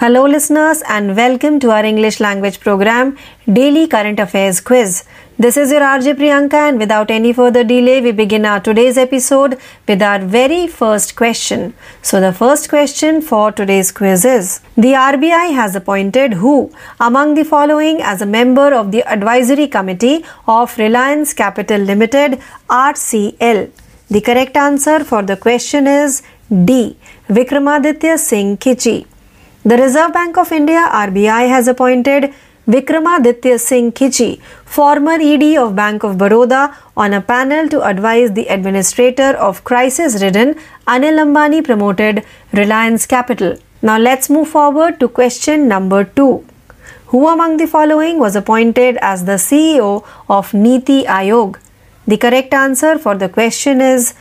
Hello, listeners, and welcome to our English language program, Daily Current Affairs Quiz. This is your RJ Priyanka, and without any further delay, we begin our today's episode with our very first question. So, the first question for today's quiz is The RBI has appointed who among the following as a member of the advisory committee of Reliance Capital Limited RCL? The correct answer for the question is D. Vikramaditya Singh Kichi. The Reserve Bank of India RBI has appointed Vikramaditya Singh Kichi, former ED of Bank of Baroda, on a panel to advise the administrator of crisis-ridden Anil Ambani promoted Reliance Capital. Now let's move forward to question number 2. Who among the following was appointed as the CEO of Niti Aayog? The correct answer for the question is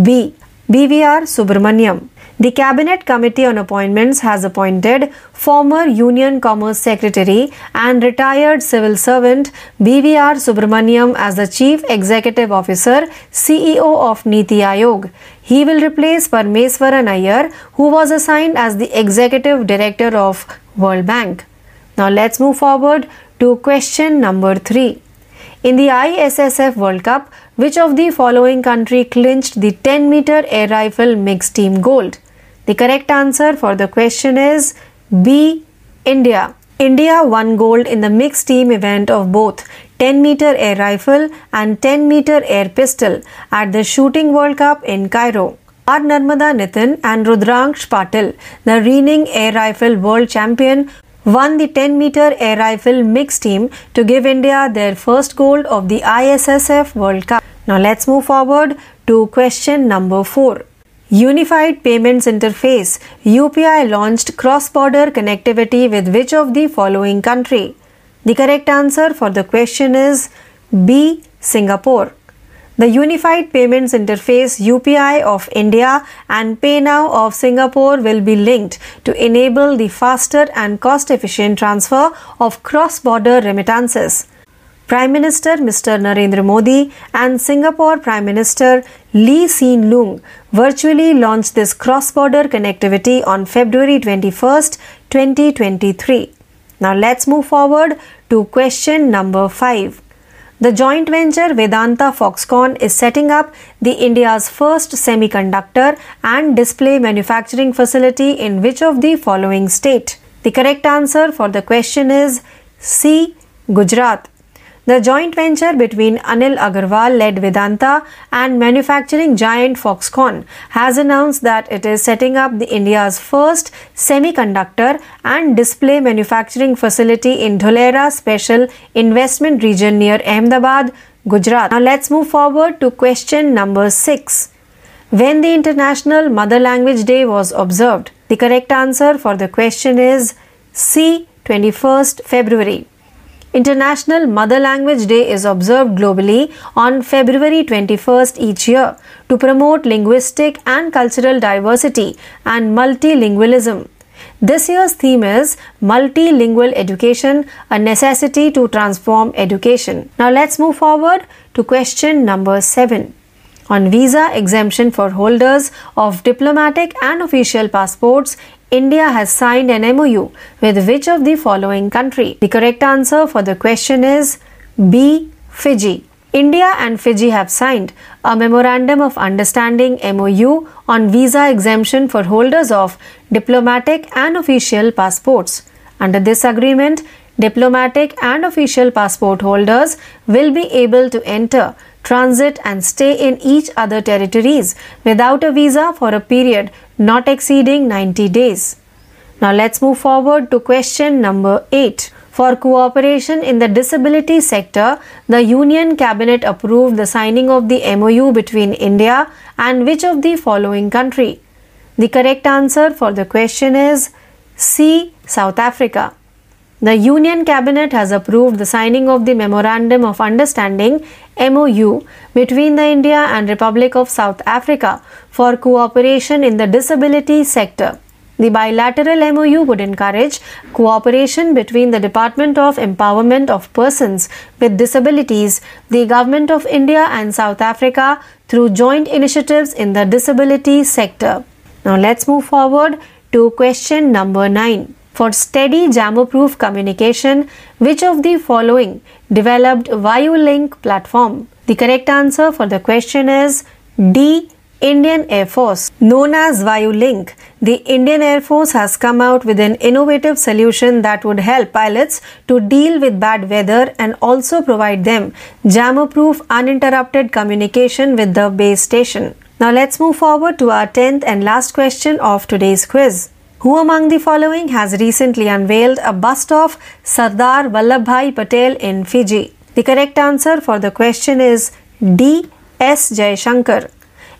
B. BVR Subramaniam. The Cabinet Committee on Appointments has appointed former Union Commerce Secretary and retired civil servant BVR Subramaniam as the Chief Executive Officer CEO of Niti Aayog. He will replace Parmeswaran Iyer, who was assigned as the Executive Director of World Bank. Now let's move forward to question number 3. In the ISSF World Cup, which of the following country clinched the 10 meter air rifle mixed team gold? The correct answer for the question is B. India. India won gold in the mixed team event of both 10 meter air rifle and 10 meter air pistol at the Shooting World Cup in Cairo. R. Narmada Nitin and Rudraksh Patil, the reigning air rifle world champion, won the 10 meter air rifle mixed team to give India their first gold of the ISSF World Cup. Now let's move forward to question number 4. Unified Payments Interface UPI launched cross-border connectivity with which of the following country? The correct answer for the question is B. Singapore. The Unified Payments Interface UPI of India and PayNow of Singapore will be linked to enable the faster and cost efficient transfer of cross border remittances. Prime Minister Mr. Narendra Modi and Singapore Prime Minister Lee Hsien Loong virtually launched this cross border connectivity on February 21st, 2023. Now let's move forward to question number 5. The joint venture Vedanta Foxconn is setting up the India's first semiconductor and display manufacturing facility in which of the following state? The correct answer for the question is C. Gujarat. The joint venture between Anil Agarwal led Vedanta and manufacturing giant Foxconn has announced that it is setting up India's first semiconductor and display manufacturing facility in Dholera Special Investment Region near Ahmedabad, Gujarat. Now let's move forward to question number 6. When the International Mother Language Day was observed? The correct answer for the question is C 21st February. International Mother Language Day is observed globally on February 21st each year to promote linguistic and cultural diversity and multilingualism. This year's theme is Multilingual Education, a necessity to transform education. Now let's move forward to question number 7 on visa exemption for holders of diplomatic and official passports India has signed an MOU with which of the following country? The correct answer for the question is B. Fiji. India and Fiji have signed a Memorandum of Understanding MOU on visa exemption for holders of diplomatic and official passports. Under this agreement, diplomatic and official passport holders will be able to enter transit and stay in each other territories without a visa for a period not exceeding 90 days. Now let's move forward to question number 8. For cooperation in the disability sector, the Union Cabinet approved the signing of the MOU between India and which of the following country? The correct answer for the question is C. South Africa. The Union Cabinet has approved the signing of the Memorandum of Understanding MOU between the India and Republic of South Africa for cooperation in the disability sector. The bilateral MOU would encourage cooperation between the Department of Empowerment of Persons with Disabilities, the Government of India and South Africa through joint initiatives in the disability sector. Now let's move forward to question number 9. For steady jammer-proof communication, which of the following developed VayuLink platform? The correct answer for the question is D. Indian Air Force. Known as VayuLink, the Indian Air Force has come out with an innovative solution that would help pilots to deal with bad weather and also provide them jammer proof uninterrupted communication with the base station. Now let's move forward to our 10th and last question of today's quiz. Who among the following has recently unveiled a bust of Sardar Vallabhbhai Patel in Fiji? The correct answer for the question is D. S. Jaishankar.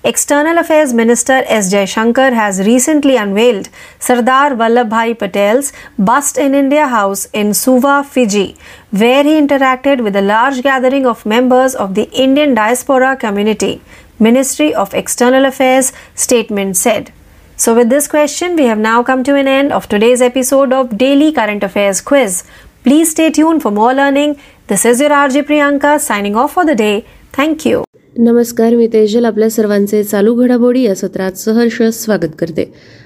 External Affairs Minister S. Jaishankar has recently unveiled Sardar Vallabhbhai Patel's bust in India House in Suva, Fiji, where he interacted with a large gathering of members of the Indian diaspora community. Ministry of External Affairs statement said. So, with this question, we have now come to an end of today's episode of Daily Current Affairs Quiz. Please stay tuned for more learning. This is your RJ Priyanka signing off for the day. Thank you. नमस्कार मी तेजल आपल्या सर्वांचे चालू घडामोडी या सत्रात सहर्ष स्वागत करते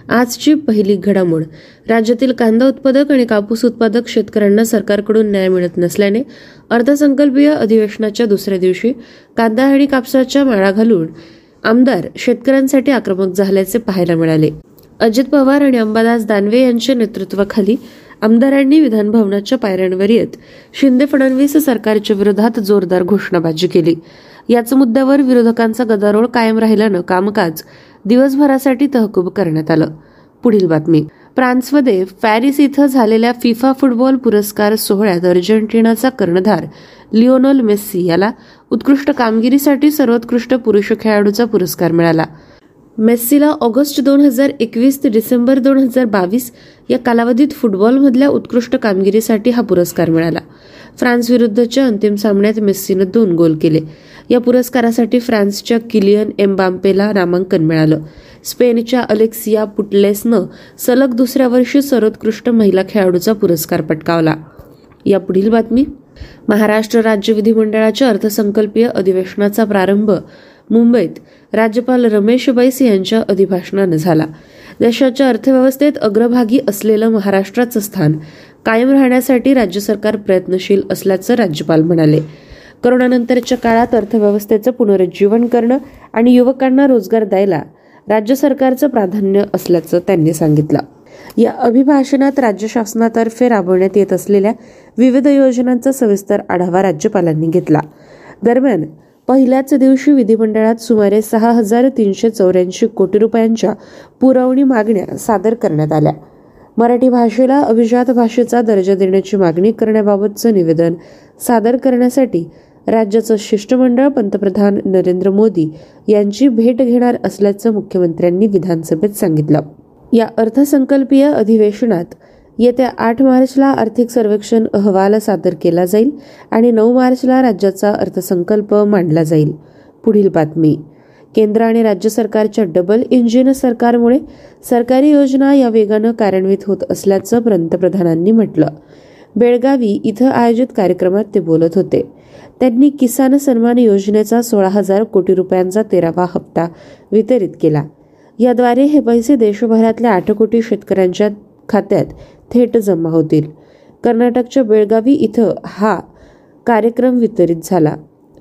आजची पहिली घडामोड राज्यातील कांदा उत्पादक आणि कापूस उत्पादक शेतकऱ्यांना सरकारकडून न्याय मिळत नसल्याने अर्थसंकल्पीय अधिवेशनाच्या दुसऱ्या दिवशी कांदा आणि कापसाच्या माळा घालून आमदार शेतकऱ्यांसाठी आक्रमक झाल्याचे पाहायला मिळाले. अजित पवार आणि अंबादास दानवे यांच्या नेतृत्वाखाली आमदारांनी विधानभवनाच्या पायऱ्यांवर येत शिंदे फडणवीस सरकारच्या विरोधात जोरदार घोषणाबाजी केली. याच मुद्द्यावर विरोधकांचा गदारोळ कायम राहिल्यानं कामकाज दिवसभरासाठी तहकूब करण्यात आलं. पुढील बातमी. फ्रान्समध्ये पॅरिस इथं झालेल्या फिफा फुटबॉल पुरस्कार सोहळ्यात अर्जेंटिनाचा कर्णधार लिओनोल मेस्सी याला उत्कृष्ट कामगिरीसाठी सर्वोत्कृष्ट पुरुष खेळाडूचा पुरस्कार मिळाला. मेस्सीला ऑगस्ट दोन हजार एकवीस ते डिसेंबर दोन हजार बावीस या कालावधीत फुटबॉलमधल्या उत्कृष्ट कामगिरीसाठी हा पुरस्कार मिळाला. फ्रान्स विरुद्धच्या अंतिम सामन्यात मेस्सीनं दोन गोल केले. या पुरस्कारासाठी फ्रान्सच्या किलियन एम्बाम्पेला नामांकन मिळालं. स्पेनच्या अलेक्सिया पुटलेसनं सलग दुसऱ्या वर्षी सर्वोत्कृष्ट महिला खेळाडूचा पुरस्कार पटकावला. या पुढील बातमी. महाराष्ट्र राज्य विधिमंडळाच्या अर्थसंकल्पीय अधिवेशनाचा प्रारंभ मुंबईत राज्यपाल रमेश बैस यांच्या अधिभाषणानं झाला. देशाच्या अर्थव्यवस्थेत अग्रभागी असलेलं महाराष्ट्राचं स्थान कायम राहण्यासाठी राज्य सरकार प्रयत्नशील असल्याचं राज्यपाल म्हणाले. करोनानंतरच्या काळात अर्थव्यवस्थेचं पुनरुज्जीवन करणं आणि युवकांना रोजगार द्यायला राज्य सरकारचं प्राधान्य असल्याचं त्यांनी सांगितलं. या अभिभाषणात राज्य शासनातर्फे राबवण्यात येत असलेल्या विविध योजनांचा सविस्तर आढावा राज्यपालांनी घेतला. दरम्यान पहिल्याच दिवशी विधिमंडळात सुमारे सहा हजार तीनशे चौऱ्याऐंशी कोटी रुपयांच्या पुरवणी मागण्या सादर करण्यात आल्या. मराठी भाषेला अभिजात भाषेचा दर्जा देण्याची मागणी करण्याबाबतचं निवेदन सादर करण्यासाठी राज्याचं शिष्टमंडळ पंतप्रधान नरेंद्र मोदी यांची भेट घेणार असल्याचं मुख्यमंत्र्यांनी विधानसभेत सांगितलं. या अर्थसंकल्पीय अधिवेशनात येत्या आठ मार्चला आर्थिक सर्वेक्षण अहवाल सादर केला जाईल आणि नऊ मार्चला राज्याचा अर्थसंकल्प मांडला जाईल. पुढील बातमी. केंद्र आणि राज्य सरकारच्या डबल इंजिन सरकारमुळे सरकारी योजना या वेगानं कार्यान्वित होत असल्याचं पंतप्रधानांनी म्हटलं. बेळगावी इथं आयोजित कार्यक्रमात ते बोलत होते. त्यांनी किसान सन्मान योजनेचा सोळा हजार कोटी रुपयांचा तेरावा हप्ता वितरित केला. याद्वारे हे पैसे देशभरातल्या आठ कोटी शेतकऱ्यांच्या खात्यात थेट जमा होतील. कर्नाटकच्या बेळगावी इथं हा कार्यक्रम वितरित झाला.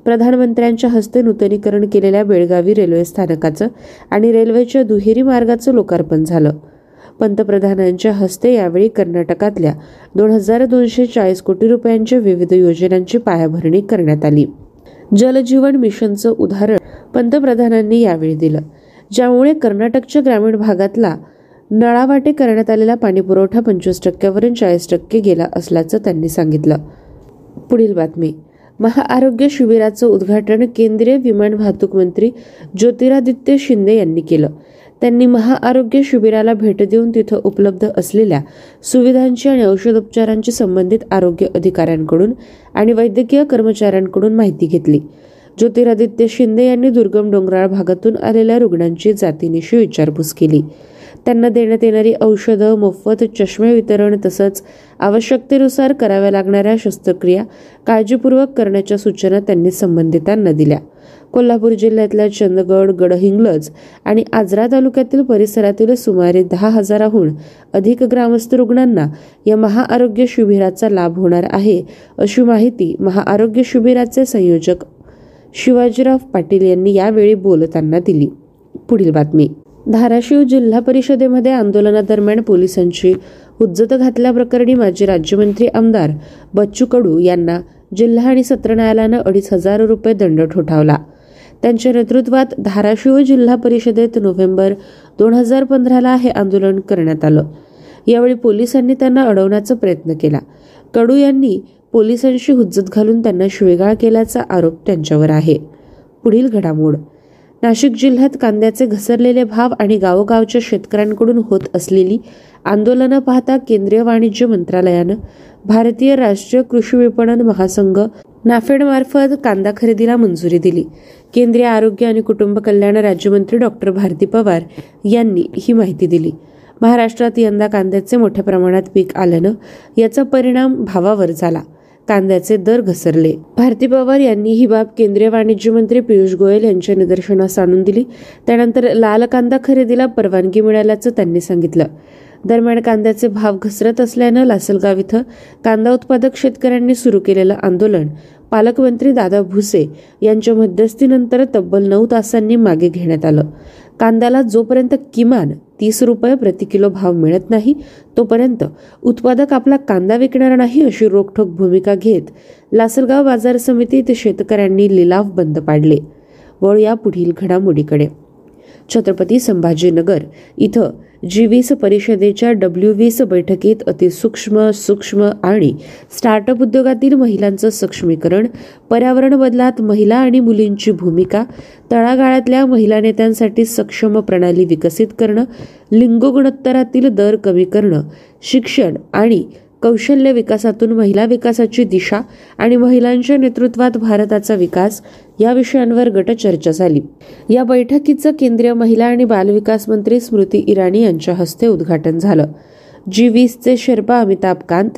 प्रधानमंत्र्यांच्या हस्ते नूतनीकरण केलेल्या बेळगावी रेल्वे स्थानकाचं आणि रेल्वेच्या दुहेरी मार्गाचं लोकार्पण झालं. पंतप्रधानांच्या हस्ते यावेळी कर्नाटकातल्या दोन हजार दोनशे चाळीस कोटी रुपयांच्या विविध योजनांची पायाभरणी करण्यात आली. जलजीवन मिशनचं उदाहरण पंतप्रधानांनी यावेळी दिलं. ज्यामुळे कर्नाटकच्या ग्रामीण भागातला नळावाटे करण्यात आलेला पाणीपुरवठा पंचवीस टक्क्यावरून चाळीस टक्के गेला असल्याचं त्यांनी सांगितलं. पुढील बातमी. महाआरोग्य शिबिराचं उद्घाटन केंद्रीय विमान वाहतूक मंत्री ज्योतिरादित्य शिंदे यांनी केलं. त्यांनी महाआरोग्य शिबिराला भेट देऊन तिथं उपलब्ध असलेल्या सुविधांची आणि औषधोपचारांची संबंधित आरोग्य अधिकाऱ्यांकडून आणि वैद्यकीय कर्मचाऱ्यांकडून माहिती घेतली. ज्योतिरादित्य शिंदे यांनी दुर्गम डोंगराळ भागातून आलेल्या रुग्णांची जातीनिशी विचारपूस केली. त्यांना देण्यात येणारी औषधं मोफत चष्मे वितरण तसंच आवश्यकतेनुसार कराव्या लागणाऱ्या शस्त्रक्रिया काळजीपूर्वक करण्याच्या सूचना त्यांनी संबंधितांना दिल्या. कोल्हापूर जिल्ह्यातल्या चंदगड गडहिंग्लज आणि आजरा तालुक्यातील परिसरातील सुमारे दहा हजाराहून अधिक ग्रामस्थ रुग्णांना या महाआरोग्य शिबिराचा लाभ होणार आहे अशी माहिती महाआरोग्य शिबिराचे संयोजक शिवाजीराव पाटील यांनी यावेळी बोलताना दिली. पुढील बातमी. धाराशिव जिल्हा परिषदेमध्ये आंदोलनादरम्यान पोलिसांची हुज्जत घातल्याप्रकरणी माजी राज्यमंत्री आमदार बच्चू कडू यांना जिल्हा आणि सत्र न्यायालयानं अडीच हजार रुपये दंड ठोठावला. त्यांच्या नेतृत्वात धाराशिव जिल्हा परिषदेत नोव्हेंबर दोन हजार पंधराला हे आंदोलन करण्यात आलं. यावेळी पोलिसांनी त्यांना अडवण्याचा प्रयत्न केला. कडू यांनी पोलिसांशी हुज्जत घालून त्यांना शिवेगाळ केल्याचा आरोप त्यांच्यावर आहे. पुढील घडामोड. नाशिक जिल्ह्यात कांद्याचे घसरलेले भाव आणि गावोगावच्या शेतकऱ्यांकडून होत असलेली आंदोलनं पाहता केंद्रीय वाणिज्य मंत्रालयानं भारतीय राष्ट्रीय कृषी विपणन महासंघ नाफेडमार्फत कांदा खरेदीला मंजुरी दिली. केंद्रीय आरोग्य आणि कुटुंब कल्याण राज्यमंत्री डॉक्टर भारती पवार यांनी ही माहिती दिली. महाराष्ट्रात यंदा कांद्याचे मोठ्या प्रमाणात पीक आल्यानं याचा परिणाम भावावर झाला. कांद्याचे दर घसरले. भारती पवार यांनी ही बाब केंद्रीय वाणिज्य मंत्री पियुष गोयल यांच्या निदर्शनास आणून दिली. त्यानंतर लाल कांदा खरेदीला परवानगी मिळाल्याचं त्यांनी सांगितलं. दरम्यान कांद्याचे भाव घसरत असल्यानं लासलगाव इथं कांदा उत्पादक शेतकऱ्यांनी सुरू केलेलं आंदोलन. पालकमंत्री दादा भुसे यांच्या मध्यस्थीनंतर तब्बल नऊ तासांनी मागे घेण्यात आलं. कांद्याला जोपर्यंत किमान तीस रुपये प्रति किलो भाव मिळत नाही तोपर्यंत उत्पादक आपला कांदा विकणार नाही अशी रोखठोक भूमिका घेत लासलगाव बाजार समितीत शेतकऱ्यांनी लिलाव बंद पाडले. वळूया पुढील घडामोडीकडे. छत्रपती संभाजीनगर इथं जी वीस परिषदेच्या डब्ल्यू वीस बैठकीत अतिसूक्ष्म सूक्ष्म आणि स्टार्टअप उद्योगातील महिलांचं सक्षमीकरण पर्यावरण बदलात महिला आणि मुलींची भूमिका तळागाळातल्या महिला नेत्यांसाठी सक्षम प्रणाली विकसित करणं लिंगगुणोत्तरातील दर कमी करणं शिक्षण आणि कौशल्य विकासातून महिला विकासाची दिशा आणि महिलांच्या नेतृत्वात भारताचा विकास या विषयांवर गटचर्चा झाली. या बैठकीचं केंद्रीय महिला आणि बालविकास मंत्री स्मृती इराणी यांच्या हस्ते उद्घाटन झालं. जी वीसचे शेर्पा अमिताभ कांत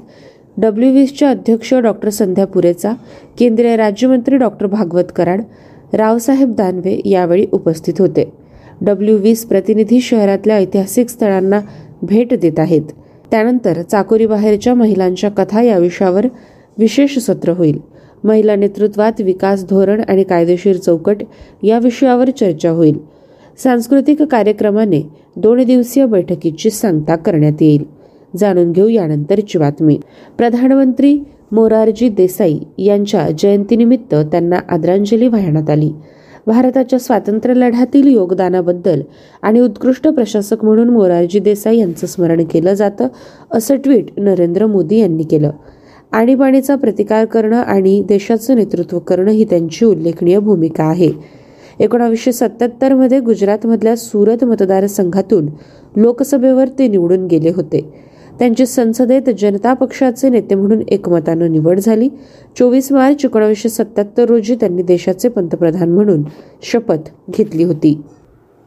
डब्ल्यू वीसच्या अध्यक्ष डॉक्टर संध्या पुरेचा केंद्रीय राज्यमंत्री डॉक्टर भागवत कराड रावसाहेब दानवे यावेळी उपस्थित होते. डब्ल्यू वीस प्रतिनिधी शहरातल्या ऐतिहासिक स्थळांना भेट देत आहेत. त्यानंतर चाकोरी बाहेरच्या महिलांच्या कथा या विषयावर विशेष सत्र होईल. महिला नेतृत्वात विकास धोरण आणि कायदेशीर चौकट या विषयावर चर्चा होईल. सांस्कृतिक कार्यक्रमाने दोन दिवसीय बैठकीची सांगता करण्यात येईल. जाणून घेऊ यानंतरची बातमी. प्रधानमंत्री मोरारजी देसाई यांच्या जयंतीनिमित्त त्यांना आदरांजली वाहण्यात आली. भारताच्या स्वातंत्र्य लढ्यातील योगदानाबद्दल आणि उत्कृष्ट प्रशासक म्हणून मोरारजी देसाई यांचं स्मरण केलं जातं असं ट्विट नरेंद्र मोदी यांनी केलं. आणीबाणीचा प्रतिकार करणं आणि देशाचं नेतृत्व करणं ही त्यांची उल्लेखनीय भूमिका आहे. एकोणावीसशे सत्याहत्तरमध्ये गुजरातमधल्या सुरत मतदारसंघातून लोकसभेवर ते निवडून गेले होते. त्यांची संसदेत जनता पक्षाचे नेते म्हणून एकमतानं निवड झाली. चोवीस मार्च एकोणावीसशे सत्याहत्तर रोजी त्यांनी देशाचे पंतप्रधान म्हणून शपथ घेतली होती.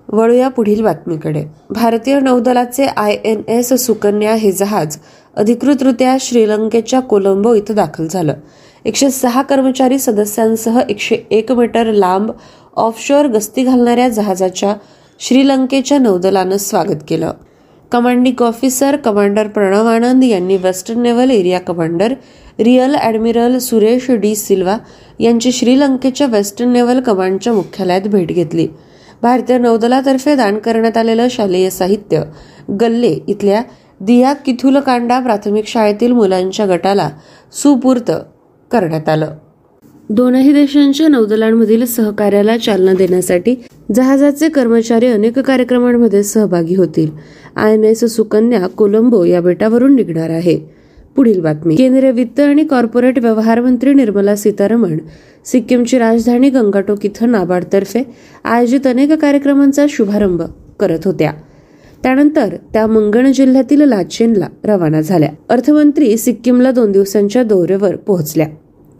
वळूया पुढील बातमीकडे. भारतीय नौदलाचे आय एन एस सुकन्या हे जहाज अधिकृतरित्या श्रीलंकेच्या कोलंबो इथं दाखल झालं. एकशे सहा कर्मचारी सदस्यांसह एकशे एक मीटर लांब ऑफशोअर गस्ती घालणाऱ्या जहाजाच्या श्रीलंकेच्या नौदलानं स्वागत केलं. Commanding officer commander Pranav Anand यांनी western naval area commander rear admiral Suresh De Silva यांची श्रीलंकेच्या वेस्टर्न नेव्हल कमांडच्या मुख्यालयात भेट घेतली. भारतीय नौदलातर्फे दान करण्यात आलेलं शालेय साहित्य गल्ले इथल्या दिया किथुलकांडा प्राथमिक शाळेतील मुलांच्या गटाला सुपूर्त करण्यात आलं. दोनही देशांच्या नौदलांमधील सहकार्याला चालना देण्यासाठी जहाजाचे कर्मचारी अनेक कार्यक्रमांमध्ये सहभागी होतील. I N S Sukanya Colombo या बेटावरून निघणार आहे. पुढील बातमी. केंद्रीय वित्त आणि कॉर्पोरेट व्यवहार मंत्री निर्मला सीतारमण सिक्कीमची राजधानी गंगाटोक इथं नाबार्डतर्फे आयोजित अनेक कार्यक्रमांचा शुभारंभ करत होत्या. त्यानंतर त्या मंगण जिल्ह्यातील लाचेनला रवाना झाल्या. अर्थमंत्री सिक्कीमला दोन दिवसांच्या दौऱ्यावर पोहोचल्या.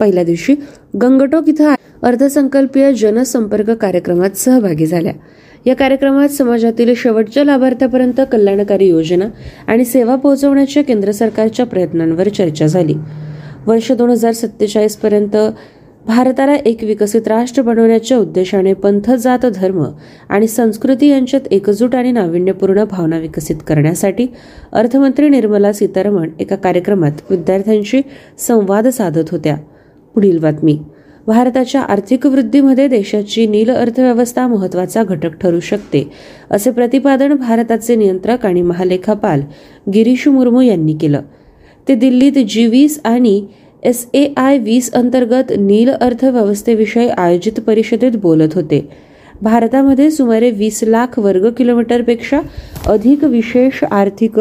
पहिल्या दिवशी गंगटोक इथं अर्थसंकल्पीय जनसंपर्क कार्यक्रमात सहभागी झाल्या. या कार्यक्रमात समाजातील शेवटच्या लाभार्थ्यापर्यंत कल्याणकारी योजना आणि सेवा पोहोचवण्याच्या केंद्र सरकारच्या प्रयत्नांवर चर्चा झाली. वर्ष दोन हजार सत्तेचाळीस पर्यंत भारताला एक विकसित राष्ट्र बनवण्याच्या उद्देशाने पंथ जात धर्म आणि संस्कृती यांच्यात एकजूट आणि नाविन्यपूर्ण भावना विकसित करण्यासाठी अर्थमंत्री निर्मला सीतारमण एका कार्यक्रमात विद्यार्थ्यांशी संवाद साधत होत्या. पुढील बातमी. भारताच्या आर्थिक वृद्धीमध्ये देशाची नील अर्थव्यवस्था महत्त्वाचा घटक ठरू शकते असे प्रतिपादन भारताचे नियंत्रक आणि महालेखापाल गिरीश मुर्मू यांनी केलं. ते दिल्लीत जी वीस आणि एस ए आय वीस अंतर्गत नील अर्थव्यवस्थेविषयी आयोजित परिषदेत बोलत होते. भारतामध्ये सुमारे वीस लाख वर्ग किलोमीटरपेक्षा अधिक विशेष आर्थिक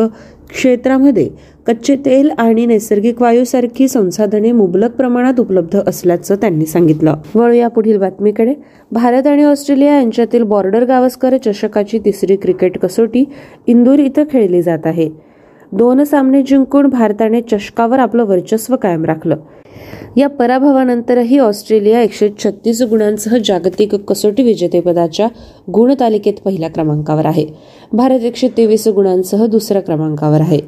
क्षेत्रामध्ये कच्चे तेल आणि नैसर्गिक वायूसारखी संसाधने मुबलक प्रमाणात उपलब्ध असल्याचं त्यांनी सांगितलं. वळूया पुढील बातमीकडे. भारत आणि ऑस्ट्रेलिया यांच्यातील बॉर्डर गावस्कर चषकाची तिसरी क्रिकेट कसोटी इंदूर इथं खेळली जात आहे. दोन सामने जिंकून भारताने चषकावर आपलं वर्चस्व कायम राखलं. या पराभवानंतरही ऑस्ट्रेलिया एकशे छत्तीस गुणांसह जागतिक कसोटी विजेतेपदाच्या गुणतालिकेत पहिल्या क्रमांकावर आहे. भारत एकशे तेवीस गुणांसह दुसऱ्या क्रमांकावर आहे.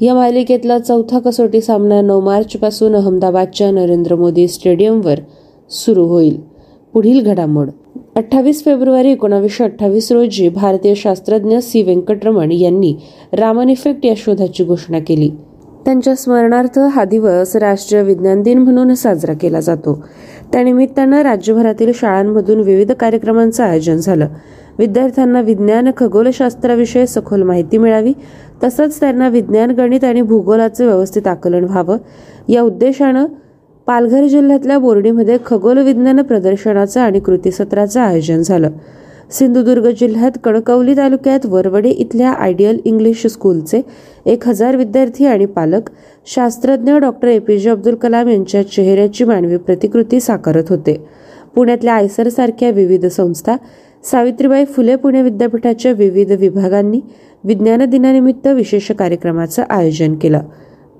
या मालिकेतला चौथा कसोटी सामना नऊ मार्च पासून अहमदाबादच्या नरेंद्र मोदी स्टेडियमवर सुरू होईल. पुढील घडामोड. अठ्ठावीस फेब्रुवारी एकोणावीसशे अठ्ठावीस रोजी भारतीय शास्त्रज्ञ सी व्यंकटरमण यांनी रामन इफेक्ट या शोधाची घोषणा केली. त्यांच्या स्मरणार्थ हा दिवस राष्ट्रीय विज्ञान दिन म्हणून साजरा केला जातो. त्यानिमित्तानं राज्यभरातील शाळांमधून विविध कार्यक्रमांचं आयोजन झालं. विद्यार्थ्यांना विज्ञान खगोलशास्त्राविषयी सखोल माहिती मिळावी तसंच त्यांना विज्ञान गणित आणि भूगोलाचं व्यवस्थित आकलन व्हावं. या उद्देशानं पालघर जिल्ह्यातल्या बोर्डीमध्ये खगोल विज्ञान प्रदर्शनाचं आणि कृतीसत्राचं आयोजन झालं. सिंधुदुर्ग जिल्ह्यात कणकवली तालुक्यात वरवडे इथल्या आयडियल इंग्लिश स्कूलचे एक हजार विद्यार्थी आणि पालक शास्त्रज्ञ doctor A. P. J. Abdul Kalam यांच्या चेहऱ्याची मानवी प्रतिकृती साकारत होते. पुण्यातल्या आयसर सारख्या विविध संस्था सावित्रीबाई फुले पुणे विद्यापीठाच्या विविध विभागांनी विज्ञान दिनानिमित्त विशेष कार्यक्रमाचं आयोजन केलं.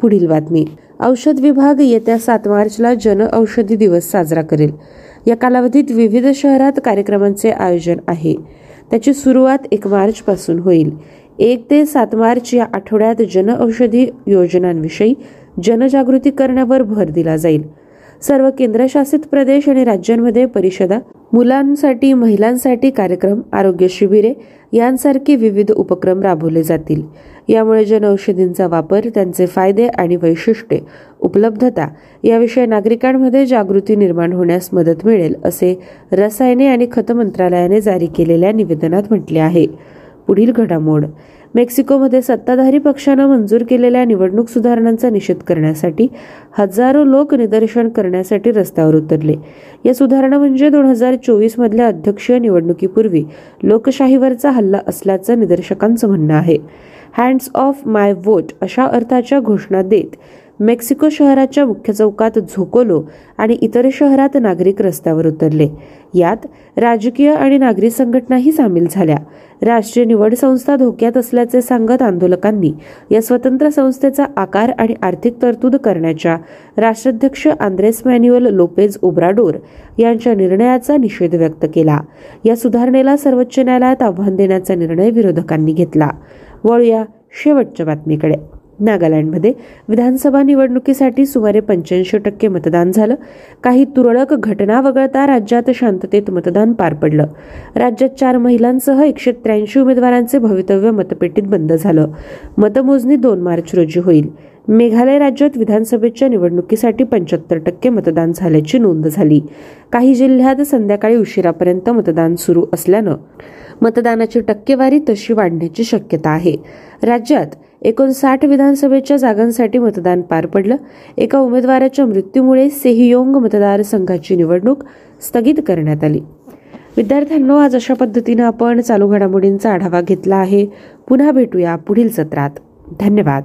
पुढील बातमी. औषध विभाग येत्या सात मार्चला जन औषधी दिवस साजरा करेल. या कालावधीत विविध शहरात कार्यक्रमांचे आयोजन आहे. त्याची सुरुवात एक मार्च पासून होईल. एक ते सात मार्च या आठवड्यात जन औषधी योजनांविषयी जनजागृती करण्यावर भर दिला जाईल. सर्व केंद्रशासित प्रदेश आणि राज्यांमध्ये परिषदा मुलांसाठी महिलांसाठी कार्यक्रम आरोग्य शिबिरे यांसारखे विविध उपक्रम राबवले जातील. यामुळे जनऔषधींचा वापर त्यांचे फायदे आणि वैशिष्ट्ये उपलब्धता याविषयी नागरिकांमध्ये जागृती निर्माण होण्यास मदत मिळेल असे रसायने आणि खत मंत्रालयाने जारी केलेल्या निवेदनात म्हटले आहे. पुढील घडामोड. मेक्सिकोमध्ये सत्ताधारी पक्षानं मंजूर केलेल्या निवडणूक सुधारणांचा निषेध करण्यासाठी हजारो लोक निदर्शन करण्यासाठी रस्त्यावर उतरले. या सुधारणा म्हणजे दोन हजार चोवीस मधल्या अध्यक्षीय निवडणुकीपूर्वी लोकशाहीवरचा हल्ला असल्याचं निदर्शकांचं म्हणणं आहे. हँड्स ऑफ माय वोट अशा अर्थाच्या घोषणा देत मेक्सिको शहराच्या मुख्य चौकात झोकोलो आणि इतर शहरात नागरिक रस्त्यावर उतरले. यात राजकीय आणि नागरी संघटनाही सामील झाल्या. राष्ट्रीय निवड संस्था धोक्यात असल्याचे सांगत आंदोलकांनी या स्वतंत्र संस्थेचा आकार आणि आर्थिक तरतूद करण्याच्या राष्ट्राध्यक्ष आंद्रेस मॅन्युअल लोपेज ओब्राडोर यांच्या निर्णयाचा निषेध व्यक्त केला. या सुधारणेला सर्वोच्च न्यायालयात आव्हान देण्याचा निर्णय विरोधकांनी घेतला. वळूया शेवटच्या बातमीकडे. नागालँडमध्ये विधानसभा निवडणुकीसाठी सुमारे पंच्याऐंशी टक्के मतदान झालं. काही तुरळक घटना वगळता राज्यात शांततेत मतदान पार पडलं. राज्यात चार महिलांसह एकशे त्र्याऐंशी उमेदवारांचे भवितव्य मतपेटीत बंद झालं. मतमोजणी दोन मार्च रोजी होईल. मेघालय राज्यात विधानसभेच्या निवडणुकीसाठी पंच्याहत्तर टक्के मतदान झाल्याची नोंद झाली. काही जिल्ह्यात संध्याकाळी उशिरापर्यंत मतदान सुरू असल्यानं मतदानाची टक्केवारी तशी वाढण्याची शक्यता आहे. राज्यात एकोणसाठ विधानसभेच्या जागांसाठी मतदान पार पडलं. एका उमेदवाराच्या मृत्यूमुळे सेहियोंग मतदारसंघाची निवडणूक स्थगित करण्यात आली. विद्यार्थ्यांनो आज अशा पद्धतीनं आपण चालू घडामोडींचा आढावा घेतला आहे. पुन्हा भेटूया पुढील सत्रात. धन्यवाद.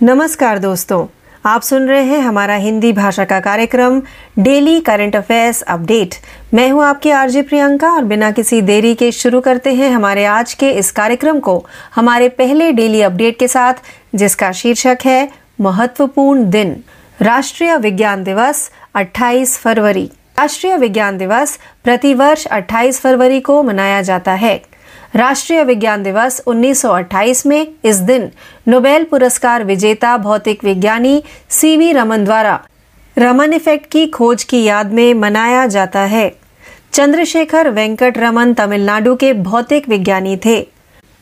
नमस्कार दोस्तों. आप सुन रहे हैं हमारा हिंदी भाषा का कार्यक्रम, डेली करंट अफेयर्स अपडेट। मैं हूँ आपकी आरजे प्रियंका और बिना किसी देरी के शुरू करते हैं हमारे आज के इस कार्यक्रम को, हमारे पहले डेली अपडेट के साथ, जिसका शीर्षक है, महत्वपूर्ण दिन। राष्ट्रीय विज्ञान दिवस 28 फरवरी। राष्ट्रीय विज्ञान दिवस प्रतिवर्ष 28 फरवरी को मनाया जाता है। राष्ट्रीय विज्ञान दिवस 1928 में इस दिन नोबेल पुरस्कार विजेता भौतिक विज्ञानी सीवी रमन द्वारा रमन इफ़ेक्ट की खोज की याद में मनाया जाता है। चंद्रशेखर वेंकट रमन तमिलनाडु के भौतिक विज्ञानी थे।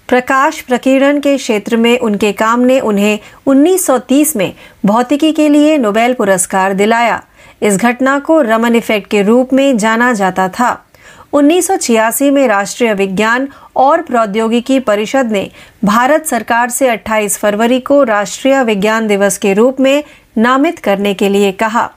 प्रकाश प्रकीर्णन के क्षेत्र में उनके काम ने उन्हें 1930 में भौतिकी के लिए नोबेल पुरस्कार दिलाया। इस घटना को रमन इफ़ेक्ट के रूप में जाना जाता था। 1986 में राष्ट्रीय विज्ञान और प्रौद्योगिकी परिषद ने भारत सरकार से 28 फरवरी को राष्ट्रीय विज्ञान दिवस के रूप में नामित करने के लिए कहा।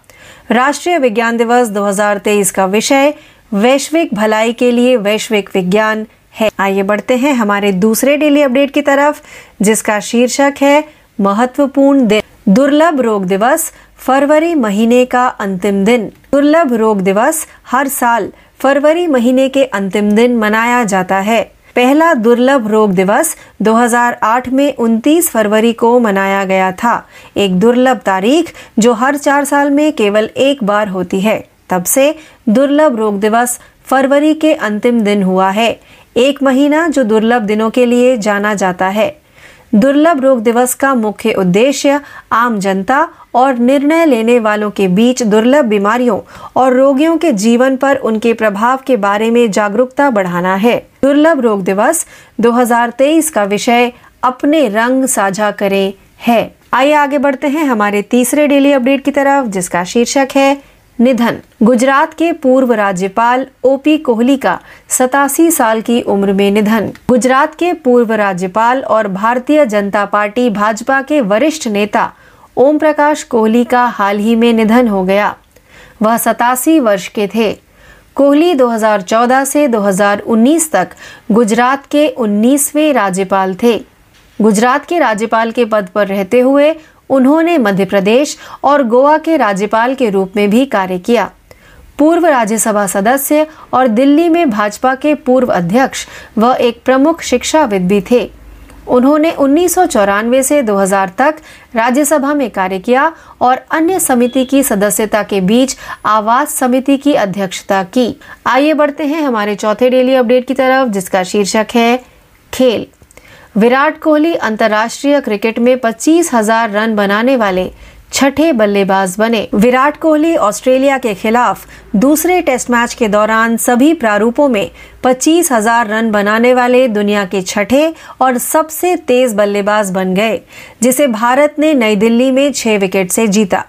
राष्ट्रीय विज्ञान दिवस 2023 का विषय वैश्विक भलाई के लिए वैश्विक विज्ञान है। आइए बढ़ते हैं हमारे दूसरे डेली अपडेट की तरफ़, जिसका शीर्षक है महत्वपूर्ण दिन। दुर्लभ रोग दिवस फरवरी महीने का अंतिम दिन। दुर्लभ रोग दिवस हर साल फरवरी महीने के अंतिम दिन मनाया जाता है। पहला दुर्लभ रोग दिवस 2008 में 29 फरवरी को मनाया गया था। एक दुर्लभ तारीख जो हर चार साल में केवल एक बार होती है। तब से दुर्लभ रोग दिवस फरवरी के अंतिम दिन हुआ है। एक महीना जो दुर्लभ दिनों के लिए जाना जाता है। दुर्लभ रोग दिवस का मुख्य उद्देश्य आम जनता और निर्णय लेने वालों के बीच दुर्लभ बीमारियों और रोगियों के जीवन पर उनके प्रभाव के बारे में जागरूकता बढ़ाना है। दुर्लभ रोग दिवस 2023 का विषय अपने रंग साझा करें है। आइए आगे बढ़ते हैं हमारे तीसरे डेली अपडेट की तरफ़, जिसका शीर्षक है निधन। गुजरात के पूर्व राज्यपाल ओपी कोहली का सतासी साल की उम्र में निधन। गुजरात के पूर्व राज्यपाल और भारतीय जनता पार्टी भाजपा के वरिष्ठ नेता ओम प्रकाश कोहली का हाल ही में निधन हो गया। वह सतासी वर्ष के थे। कोहली 2014 से 2019 तक गुजरात के 19वें राज्यपाल थे। गुजरात के राज्यपाल के पद पर रहते हुए उन्होंने मध्य प्रदेश और गोवा के राज्यपाल के रूप में भी कार्य किया। पूर्व राज्यसभा सदस्य और दिल्ली में भाजपा के पूर्व अध्यक्ष व एक प्रमुख शिक्षाविद भी थे। उन्होंने उन्नीस से 2000 तक राज्यसभा में कार्य किया और अन्य समिति की सदस्यता के बीच आवास समिति की अध्यक्षता की। आइए बढ़ते हैं हमारे चौथे डेली अपडेट की तरफ़, जिसका शीर्षक है खेल। विराट कोहली अंतर्राष्ट्रीय क्रिकेट में पच्चीस हज़ार रन बनाने वाले छठे बल्लेबाज बने। विराट कोहली ऑस्ट्रेलिया के खिलाफ दूसरे टेस्ट मैच के दौरान सभी प्रारूपों में पच्चीस हज़ार रन बनाने वाले दुनिया के छठे और सबसे तेज बल्लेबाज बन गए, जिसे भारत ने नई दिल्ली में छह विकेट से जीता।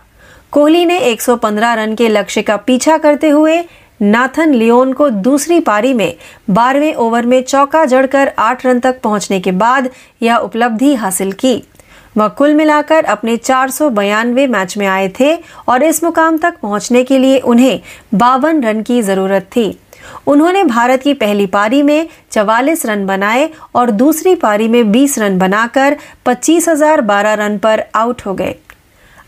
कोहली ने 115 रन के लक्ष्य का पीछा करते हुए नाथन लियोन को दूसरी पारी में बारहवें ओवर में चौका जड़कर आठ रन तक पहुँचने के बाद यह उपलब्धि हासिल की। वह कुल मिलाकर अपने चार मैच में आए थे और इस मुकाम तक पहुँचने के लिए उन्हें बावन रन की ज़रूरत थी। उन्होंने भारत की पहली पारी में 44 रन बनाए और दूसरी पारी में 20 रन बनाकर पच्चीस हज़ार बारह रन पर आउट हो गए।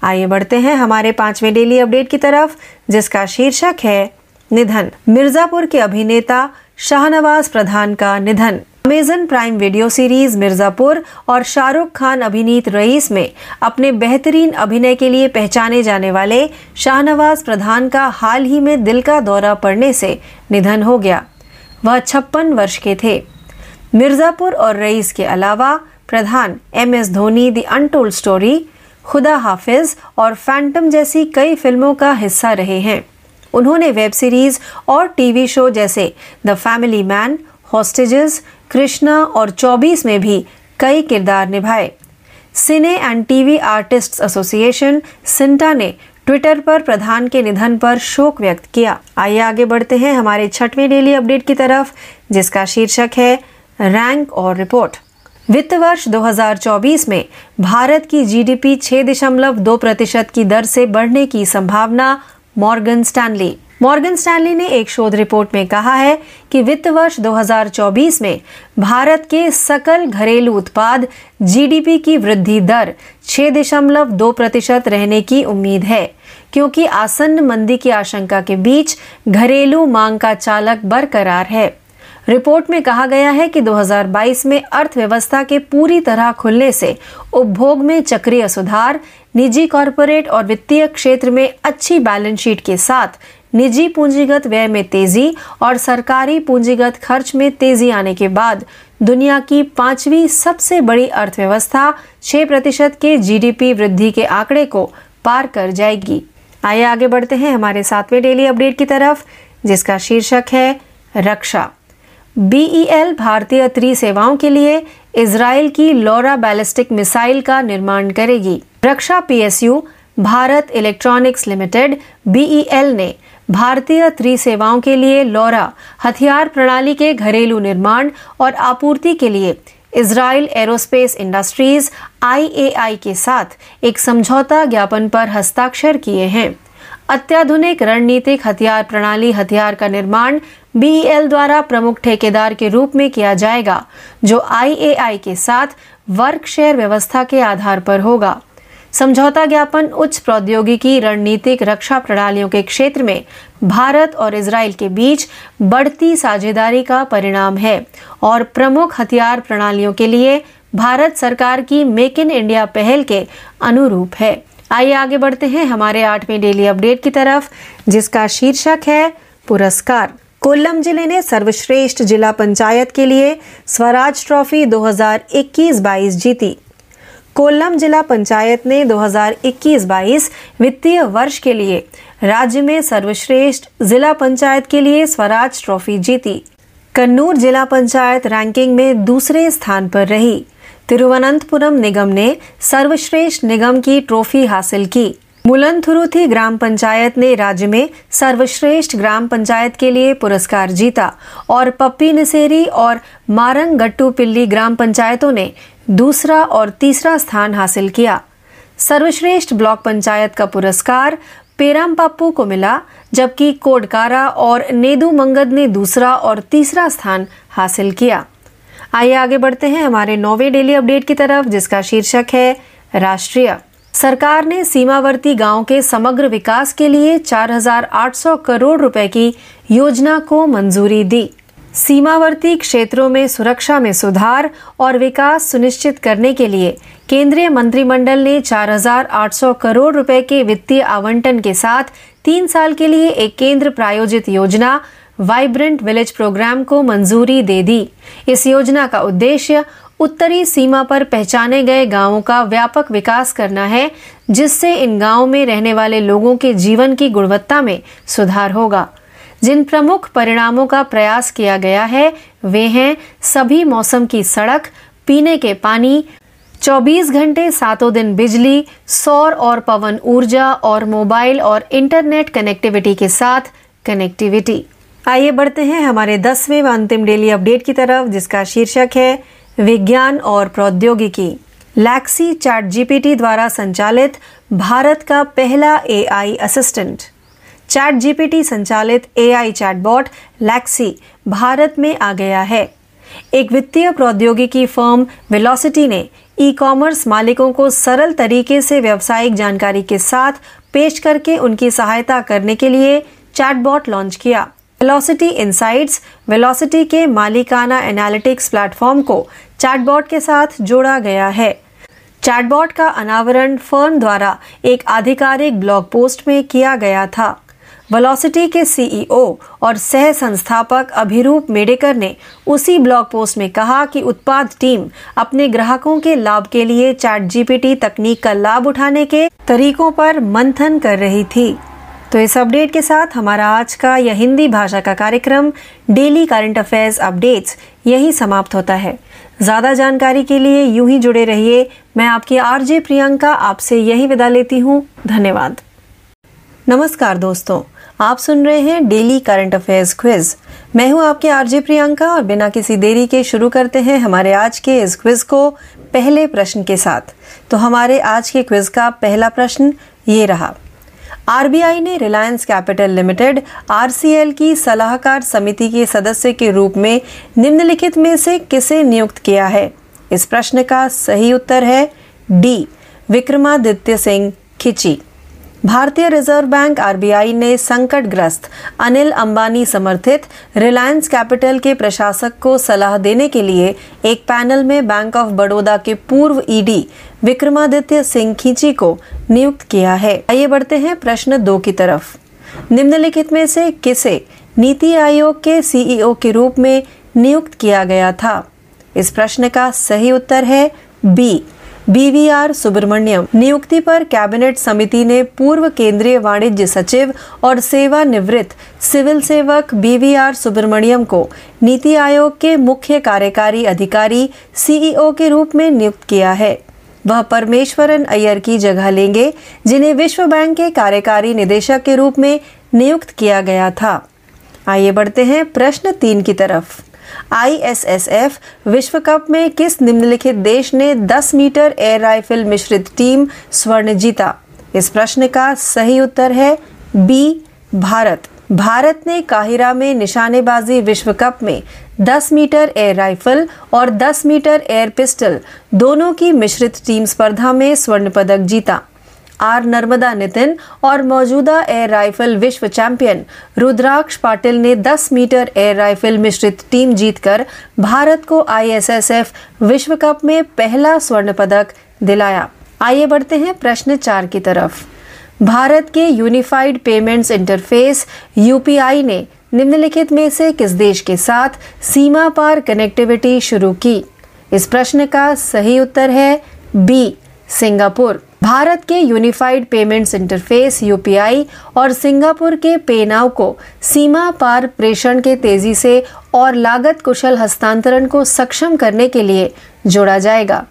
आइए बढ़ते हैं हमारे पाँचवें डेली अपडेट की तरफ़, जिसका शीर्षक है निधन। मिर्जापुर के अभिनेता शाहनवाज प्रधान का निधन। Amazon Prime Video series Mirzapur और शाहरुख खान अभिनीत रईस में अपने बेहतरीन अभिनय के लिए पहचाने जाने वाले शाहनवाज प्रधान का हाल ही में दिल का दौरा पड़ने से निधन हो गया। वह छप्पन वर्ष के थे। मिर्जापुर और रईस के अलावा Pradhan M S Dhoni the Untold Story Khuda Hafiz और फैंटम जैसी कई फ़िल्मों का हिस्सा रहे हैं। उन्होंने वेब सीरीज़ और टीवी शो जैसे the Family Man, Hostages, Krishna और 24 में भी कई किरदार निभाए। Cine and TV artists association CINTAA ने ट्विटर पर प्रधान के निधन पर शोक व्यक्त किया। आइए आगे बढ़ते हैं हमारे छठवें डेली अपडेट की तरफ़, जिसका शीर्षक है रैंक और रिपोर्ट। वित्त वर्ष 2024 में भारत की जीडीपी 6.2 प्रतिशत की दर से बढ़ने की संभावना मॉर्गन स्टैनली। मॉर्गन स्टैनली ने एक शोध रिपोर्ट में कहा है कि वित्त वर्ष 2024 में भारत के सकल घरेलू उत्पाद जीडीपी की वृद्धि दर 6.2 प्रतिशत रहने की उम्मीद है, क्योंकि आसन्न मंदी की आशंका के बीच घरेलू मांग का चालक बरकरार है। रिपोर्ट में कहा गया है कि 2022 में अर्थव्यवस्था के पूरी तरह खुलने से उपभोग में चक्रीय सुधार, निजी कॉरपोरेट और वित्तीय क्षेत्र में अच्छी बैलेंस शीट के साथ निजी पूंजीगत व्यय में तेज़ी और सरकारी पूंजीगत खर्च में तेज़ी आने के बाद दुनिया की पांचवी सबसे बड़ी अर्थव्यवस्था 6 प्रतिशत के जीडीपी वृद्धि के आंकड़े को पार कर जाएगी। आइए आगे बढ़ते हैं हमारे सातवें डेली अपडेट की तरफ़, जिसका शीर्षक है रक्षा। बीईएल भारतीय त्रि सेवाओं के लिए इसराइल की लोरा बैलिस्टिक मिसाइल का निर्माण करेगी। रक्षा PSU Bharat Electronics Limited BEL ने भारतीय त्रि सेवाओं के लिए लोरा हथियार प्रणाली के घरेलू निर्माण और आपूर्ति के लिए इसराइल एरोस्पेस इंडस्ट्रीज़ आईएआई के साथ एक समझौता ज्ञापन पर हस्ताक्षर किए हैं। अत्याधुनिक रणनीतिक हथियार प्रणाली हथियार का निर्माण बीईएल द्वारा प्रमुख ठेकेदार के रूप में किया जाएगा, जो आईएआई के साथ वर्क शेयर व्यवस्था के आधार पर होगा। समझौता ज्ञापन उच्च प्रौद्योगिकी, रणनीतिक रक्षा प्रणालियों के क्षेत्र में भारत और इसराइल के बीच बढ़ती साझेदारी का परिणाम है और प्रमुख हथियार प्रणालियों के लिए भारत सरकार की मेक इन इंडिया पहल के अनुरूप है। आइए आगे बढ़ते हैं हमारे आठवें डेली अपडेट की तरफ़, जिसका शीर्षक है पुरस्कार। कोल्लम ज़िले ने सर्वश्रेष्ठ जिला पंचायत के लिए स्वराज ट्रॉफी 2021-22 जीती। कोल्लम जिला पंचायत ने 2021-22 वित्तीय वर्ष के लिए राज्य में सर्वश्रेष्ठ जिला पंचायत के लिए स्वराज ट्रॉफी जीती। कन्नूर जिला पंचायत रैंकिंग में दूसरे स्थान पर रही। तिरुवनंतपुरम निगम ने सर्वश्रेष्ठ निगम की ट्रॉफी हासिल की। मुलनथुरुथी ग्राम पंचायत ने राज्य में सर्वश्रेष्ठ ग्राम पंचायत के लिए पुरस्कार जीता और पप्पी नसेरी और मारंग गट्टू पिल्ली ग्राम पंचायतों ने दूसरा और तीसरा स्थान हासिल किया। सर्वश्रेष्ठ ब्लॉक पंचायत का पुरस्कार पेराम पप्पू को मिला, जबकि कोडकारा और नेदू मंगद ने दूसरा और तीसरा स्थान हासिल किया। आइए आगे बढ़ते हैं हमारे नौवे डेली अपडेट की तरफ़, जिसका शीर्षक है राष्ट्रीय। सरकार ने सीमावर्ती गाँव के समग्र विकास के लिए 4,800 करोड़ रुपए की योजना को मंजूरी दी। सीमावर्ती क्षेत्रों में सुरक्षा में सुधार और विकास सुनिश्चित करने के लिए केंद्रीय मंत्रिमंडल ने 4,800 करोड़ रुपए के वित्तीय आवंटन के साथ तीन साल के लिए एक केंद्र प्रायोजित योजना वाइब्रेंट विलेज प्रोग्राम को मंजूरी दे दी। इस योजना का उद्देश्य उत्तरी सीमा पर पहचाने गए गाँवों का व्यापक विकास करना है, जिससे इन गाँवों में रहने वाले लोगों के जीवन की गुणवत्ता में सुधार होगा। जिन प्रमुख परिणामों का प्रयास किया गया है, वे हैं सभी मौसम की सड़क, पीने के पानी 24 घंटे सातों दिन बिजली, सौर और पवन ऊर्जा और मोबाइल और इंटरनेट कनेक्टिविटी के साथ कनेक्टिविटी। आइए बढ़ते हैं हमारे दसवें व अंतिम डेली अपडेट की तरफ़, जिसका शीर्षक है विज्ञान और प्रौद्योगिकी। लैक्सी चैट जीपीटी द्वारा संचालित भारत का पहला एआई असिस्टेंट चैट जीपीटी संचालित एआई चैटबॉट लैक्सी भारत में आ गया है। एक वित्तीय प्रौद्योगिकी फर्म वेलोसिटी ने ई कॉमर्स मालिकों को सरल तरीके से व्यावसायिक जानकारी के साथ पेश करके उनकी सहायता करने के लिए चैटबॉट लॉन्च किया। वेलोसिटी इनसाइट्स वेलोसिटी के मालिकाना एनालिटिक्स प्लेटफॉर्म को चैटबॉट के साथ जोड़ा गया है। चैटबॉट का अनावरण फर्म द्वारा एक आधिकारिक ब्लॉग पोस्ट में किया गया था। वेलोसिटी के सीईओ और सह संस्थापक अभिरूप मेडेकर ने उसी ब्लॉग पोस्ट में कहा कि उत्पाद टीम अपने ग्राहकों के लाभ के लिए चैट जीपीटी तकनीक का लाभ उठाने के तरीकों पर मंथन कर रही थी। तो इस अपडेट के साथ हमारा आज का यह हिंदी भाषा का कार्यक्रम, डेली करंट अफेयर्स अपडेट्स, यही समाप्त होता है। ज़्यादा जानकारी के लिए यूँ ही जुड़े रहिए। मैं आपकी आरजे प्रियंका आपसे यही विदा लेती हूँ। धन्यवाद। नमस्कार दोस्तों, आप सुन रहे हैं डेली करंट अफेयर्स क्विज। मैं हूँ आपके आरजे प्रियंका और बिना किसी देरी के शुरू करते हैं हमारे आज के इस क्विज को पहले प्रश्न के साथ। तो हमारे आज के क्विज का पहला प्रश्न ये रहा। आरबीआई ने रिलायंस कैपिटल लिमिटेड, आरसीएल की सलाहकार समिति के सदस्य के रूप में निम्नलिखित में से किसे नियुक्त किया है? इस प्रश्न का सही उत्तर है डी, विक्रमादित्य सिंह खिची। भारतीय रिज़र्व बैंक आरबीआई ने संकटग्रस्त, अनिल अंबानी समर्थित रिलायंस कैपिटल के प्रशासक को सलाह देने के लिए एक पैनल में बैंक ऑफ़ बड़ौदा के पूर्व ईडी विक्रमादित्य सिंह खींची को नियुक्त किया है। आइए बढ़ते हैं प्रश्न दो की तरफ़। निम्नलिखित में से किसे नीति आयोग के सीईओ के रूप में नियुक्त किया गया था? इस प्रश्न का सही उत्तर है बी। बीवीआर सुब्रमण्यम। नियुक्ति पर कैबिनेट समिति ने पूर्व केंद्रीय वाणिज्य सचिव और सेवानिवृत्त सिविल सेवक बीवीआर सुब्रमण्यम को नीति आयोग के मुख्य कार्यकारी अधिकारी सीईओ के रूप में नियुक्त किया है। वह परमेश्वरन अय्यर की जगह लेंगे, जिन्हें विश्व बैंक के कार्यकारी निदेशक के रूप में नियुक्त किया गया था। आइए बढ़ते हैं प्रश्न तीन की तरफ़। आईएसएसएफ विश्व कप में किस निम्नलिखित देश ने 10 मीटर एयर राइफल मिश्रित टीम स्वर्ण जीता? इस प्रश्न का सही उत्तर है बी, भारत। भारत ने काहिरा में निशानेबाजी विश्व कप में 10 मीटर एयर राइफल और 10 मीटर एयर पिस्टल, दोनों की मिश्रित टीम स्पर्धा में स्वर्ण पदक जीता। आर नर्मदा नितिन और मौजूदा एयर राइफल विश्व चैंपियन रुद्राक्ष पाटिल ने 10 मीटर एयर राइफल मिश्रित टीम जीतकर भारत को आईएसएसएफ विश्व कप में पहला स्वर्ण पदक दिलाया। आइए बढ़ते हैं प्रश्न चार की तरफ़। भारत के यूनिफाइड पेमेंट्स इंटरफेस यूपीआई ने निम्नलिखित में से किस देश के साथ सीमा पार कनेक्टिविटी शुरू की? इस प्रश्न का सही उत्तर है बी सिंगापुर। भारत के यूनिफाइड पेमेंट्स इंटरफेस यूपीआई और सिंगापुर के पेनाव को सीमा पार प्रेषण के तेज़ी से और लागत कुशल हस्तांतरण को सक्षम करने के लिए जोड़ा जाएगा।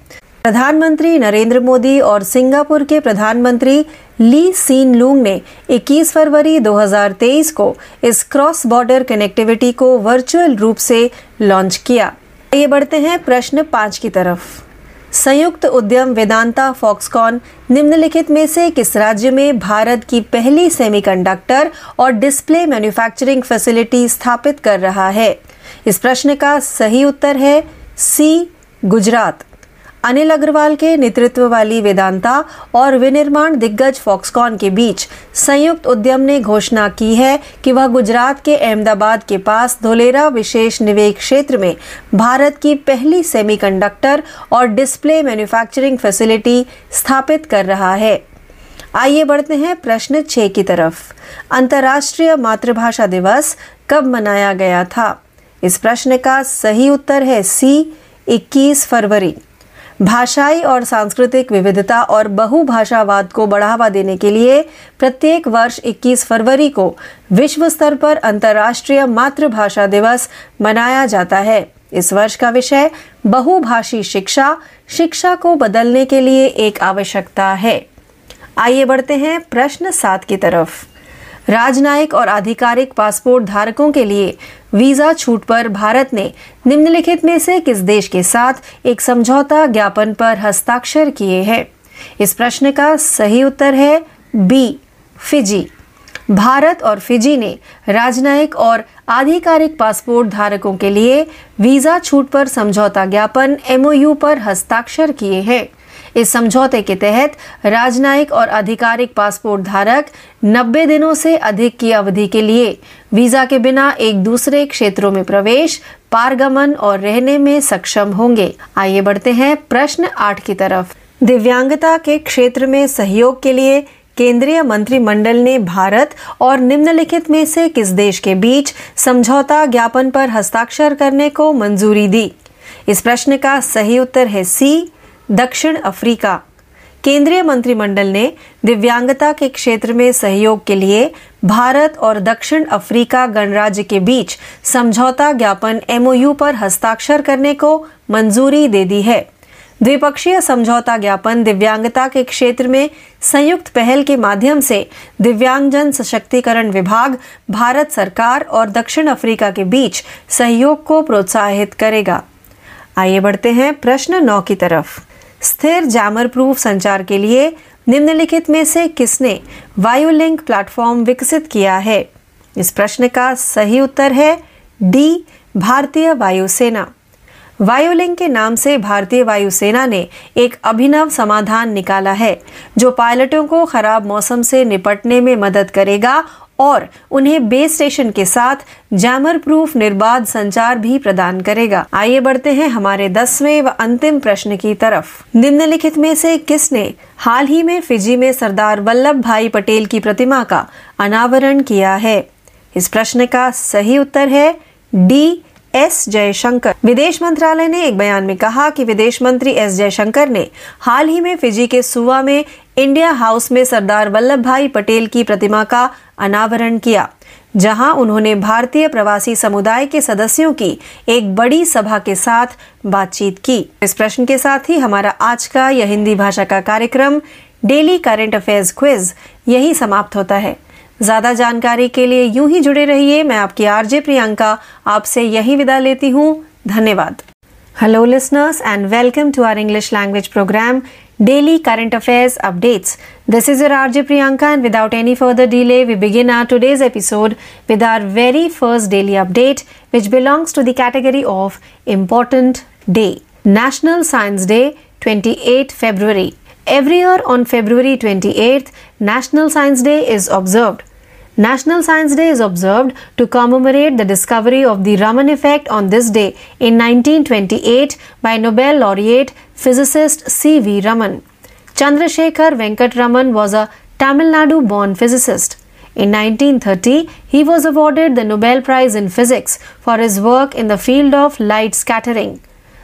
प्रधानमंत्री नरेंद्र मोदी और सिंगापुर के प्रधानमंत्री ली सीन लूंग ने 21 फरवरी 2023 को इस क्रॉस बॉर्डर कनेक्टिविटी को वर्चुअल रूप से लॉन्च किया। ये बढ़ते हैं प्रश्न पाँच की तरफ़। संयुक्त उद्यम वेदांता फॉक्सकॉन निम्नलिखित में से किस राज्य में भारत की पहली सेमीकंडक्टर और डिस्प्ले मैन्युफैक्चरिंग फैसिलिटी स्थापित कर रहा है? इस प्रश्न का सही उत्तर है सी, गुजरात। अनिल अग्रवाल के नेतृत्व वाली वेदांता और विनिर्माण दिग्गज फॉक्सकॉन के बीच संयुक्त उद्यम ने घोषणा की है कि वह गुजरात के अहमदाबाद के पास धोलेरा विशेष निवेश क्षेत्र में भारत की पहली सेमीकंडक्टर और डिस्प्ले मैन्युफैक्चरिंग फैसिलिटी स्थापित कर रहा है। आइए बढ़ते हैं प्रश्न छह की तरफ़। अंतर्राष्ट्रीय मातृभाषा दिवस कब मनाया गया था? इस प्रश्न का सही उत्तर है सी 21 फरवरी। भाषाई और सांस्कृतिक विविधता और बहुभाषावाद को बढ़ावा देने के लिए प्रत्येक वर्ष 21 फरवरी को विश्व स्तर पर अंतर्राष्ट्रीय मातृभाषा दिवस मनाया जाता है। इस वर्ष का विषय बहुभाषी शिक्षा शिक्षा को बदलने के लिए एक आवश्यकता है। आइए बढ़ते हैं प्रश्न सात की तरफ़। राजनयिक और आधिकारिक पासपोर्ट धारकों के लिए वीज़ा छूट पर भारत ने निम्नलिखित में से किस देश के साथ एक समझौता ज्ञापन पर हस्ताक्षर किए हैं? इस प्रश्न का सही उत्तर है बी, फिजी। भारत और फिजी ने राजनयिक और आधिकारिक पासपोर्ट धारकों के लिए वीज़ा छूट पर समझौता ज्ञापन एमओयू पर हस्ताक्षर किए हैं। इस समझौते के तहत राजनयिक और आधिकारिक पासपोर्ट धारक 90 दिनों से अधिक की अवधि के लिए वीज़ा के बिना एक दूसरे क्षेत्रों में प्रवेश, पारगमन और रहने में सक्षम होंगे। आइए बढ़ते हैं प्रश्न आठ की तरफ़। दिव्यांगता के क्षेत्र में सहयोग के लिए केंद्रीय मंत्रिमंडल ने भारत और निम्नलिखित में से किस देश के बीच समझौता ज्ञापन पर हस्ताक्षर करने को मंजूरी दी? इस प्रश्न का सही उत्तर है सी दक्षिण अफ्रीका। केंद्रीय मंत्रिमंडल ने दिव्यांगता के क्षेत्र में सहयोग के लिए भारत और दक्षिण अफ्रीका गणराज्य के बीच समझौता ज्ञापन एमओयू पर हस्ताक्षर करने को मंजूरी दे दी है। द्विपक्षीय समझौता ज्ञापन दिव्यांगता के क्षेत्र में संयुक्त पहल के माध्यम से दिव्यांगजन सशक्तिकरण विभाग, भारत सरकार और दक्षिण अफ्रीका के बीच सहयोग को प्रोत्साहित करेगा। आइए बढ़ते हैं प्रश्न नौ की तरफ़। स्थिर जैमर प्रूफ संचार के लिए निम्नलिखित में से किसने वायुलिंक प्लेटफॉर्म विकसित किया है? इस प्रश्न का सही उत्तर है डी, भारतीय वायुसेना। वायुलिंक के नाम से भारतीय वायुसेना ने एक अभिनव समाधान निकाला है, जो पायलटों को खराब मौसम से निपटने में मदद करेगा और उन्हें बेस स्टेशन के साथ जैमर प्रूफ निर्बाध संचार भी प्रदान करेगा। आइए बढ़ते हैं हमारे दसवें व अंतिम प्रश्न की तरफ़। निम्नलिखित में से किसने हाल ही में फिजी में सरदार वल्लभ भाई पटेल की प्रतिमा का अनावरण किया है? इस प्रश्न का सही उत्तर है डी एस जयशंकर। विदेश मंत्रालय ने एक बयान में कहा कि विदेश मंत्री एस जयशंकर ने हाल ही में फिजी के सुवा में इंडिया हाउस में सरदार वल्लभ भाई पटेल की प्रतिमा का अनावरण किया, जहाँ उन्होंने भारतीय प्रवासी समुदाय के सदस्यों की एक बड़ी सभा के साथ बातचीत की। इस प्रश्न के साथ ही हमारा आज का यह हिंदी भाषा का कार्यक्रम, डेली करंट अफेयर्स क्विज, यही समाप्त होता है। ज़्यादा जानकारी के लिए यूँ ही जुड़े रहिए। मैं आपकी आरजे प्रियंका, आपसे यही विदा लेती हूँ। धन्यवाद। Hello listeners and welcome to our English language programme daily current affairs updates this is your RJ Priyanka and without any further delay we begin our today's episode with our very first daily update which belongs to the category of important day National Science Day 28 February every year on February 28th National Science Day is observed National Science Day is observed to commemorate the discovery of the Raman effect on this day in 1928 by Nobel laureate physicist C.V. Raman. Chandrasekhar Venkat Raman was a Tamil Nadu born physicist. In 1930, he was awarded the Nobel Prize in Physics for his work in the field of light scattering.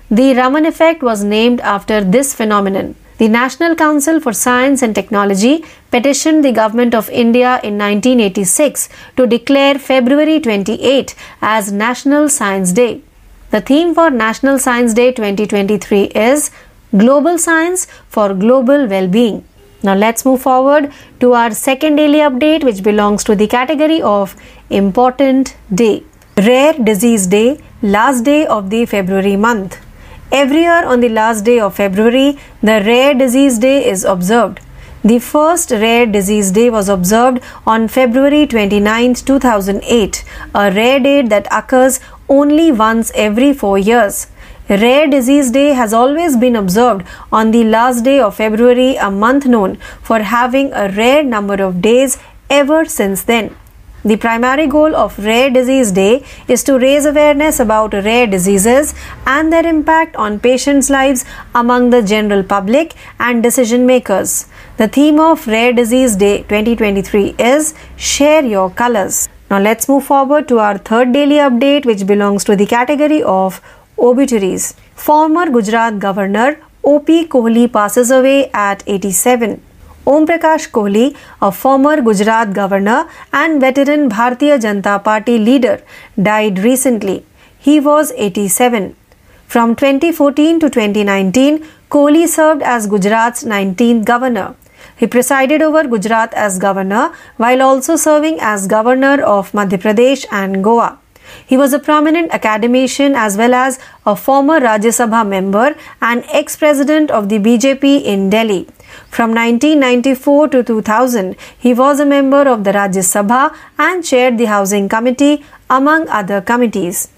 The Raman effect was named after this phenomenon. The National Council for Science and Technology petitioned the Government of India in 1986 to declare February 28 as National Science Day. The theme for National Science Day 2023 is Global Science for Global Well-being. Now let's move forward to our second daily update which belongs to the category of Important Day. Rare Disease Day, last day of the February month. Every year on the last day of February, the Rare Disease Day is observed. The first Rare Disease Day was observed on February 29, 2008, a rare date that occurs only once every four years. Rare Disease Day has always been observed on the last day of February, a month known for having a rare number of days ever since then. The primary goal of Rare Disease Day is to raise awareness about rare diseases and their impact on patients' lives among the general public and decision makers. The theme of Rare Disease Day 2023 is Share Your Colors. Now let's move forward to our third daily update, which belongs to the category of obituaries. Former Gujarat Governor O.P. Kohli passes away at 87. Om Prakash Kohli, a former Gujarat governor and veteran Bharatiya Janata Party leader, died recently. He was 87. From 2014 to 2019, Kohli served as Gujarat's 19th governor. He presided over Gujarat as governor while also serving as governor of Madhya Pradesh and Goa. He was a prominent academician as well as a former Rajya Sabha member and ex president of the BJP in Delhi. From 1994 to 2000, he was a member of the Rajya Sabha and chaired the Housing Committee, among other committees.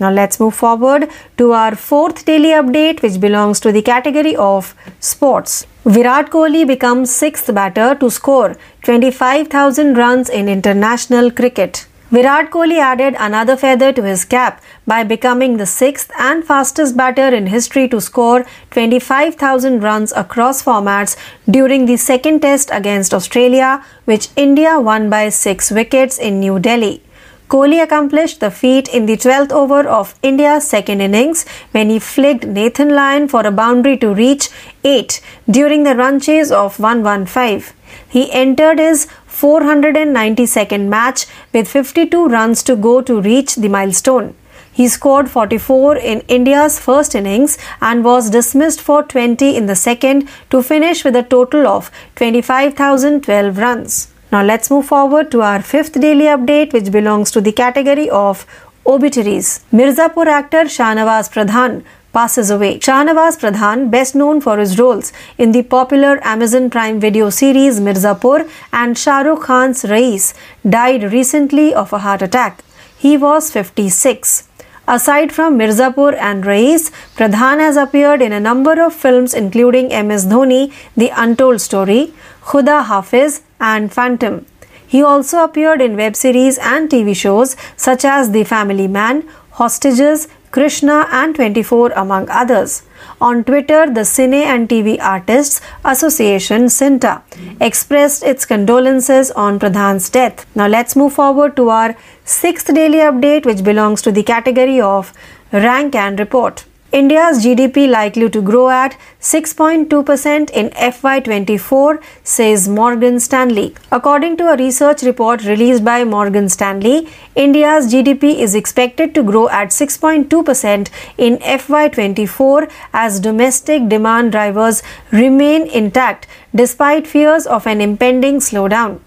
Now let's move forward to our fourth daily update, which belongs to the category of sports. Virat Kohli becomes sixth batter to score 25,000 runs in international cricket. Virat Kohli added another feather to his cap by becoming the sixth and fastest batter in history to score 25,000 runs across formats during the second test against Australia, which India won by six wickets in New Delhi. Kohli accomplished the feat in the 12th over of India's second innings when he flicked Nathan Lyon for a boundary to reach 8 during the run chase of 115. He entered his 492nd match with 52 runs to go to reach the milestone. He scored 44 in India's first innings and was dismissed for 20 in the second to finish with a total of 25,012 runs. Now let's move forward to our fifth daily update, which belongs to the category of obituaries. Mirzapur actor Shahnawaz Pradhan passes away. Shahnawaz Pradhan, best known for his roles in the popular Amazon Prime video series Mirzapur and Shah Rukh Khan's Rais, died recently of a heart attack. He was 56. Aside from Mirzapur and Rais, Pradhan has appeared in a number of films including MS Dhoni, The Untold Story, Khuda Hafiz, and Phantom. He also appeared in web series and TV shows such as The Family Man, Hostages, Krishna, and 24, among others. On Twitter, the Cine and TV Artists Association (CINTA) expressed its condolences on Pradhan's death. Now let's move forward to our sixth daily update, which belongs to the category of rank and report. India's GDP likely to grow at 6.2% in FY24, says Morgan Stanley. According to a research report released by Morgan Stanley, India's GDP is expected to grow at 6.2% in FY24 as domestic demand drivers remain intact despite fears of an impending slowdown.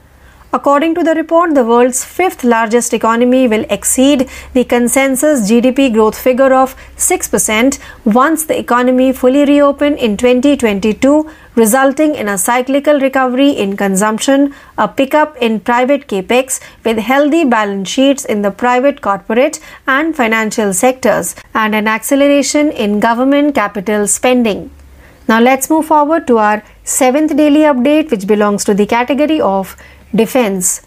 According to the report, the world's fifth largest economy will exceed the consensus GDP growth figure of 6% once the economy fully reopen in 2022, resulting in a cyclical recovery in consumption, a pickup in private capex with healthy balance sheets in the private corporate and financial sectors, and an acceleration in government capital spending. Now let's move forward to our seventh daily update, which belongs to the category of Defense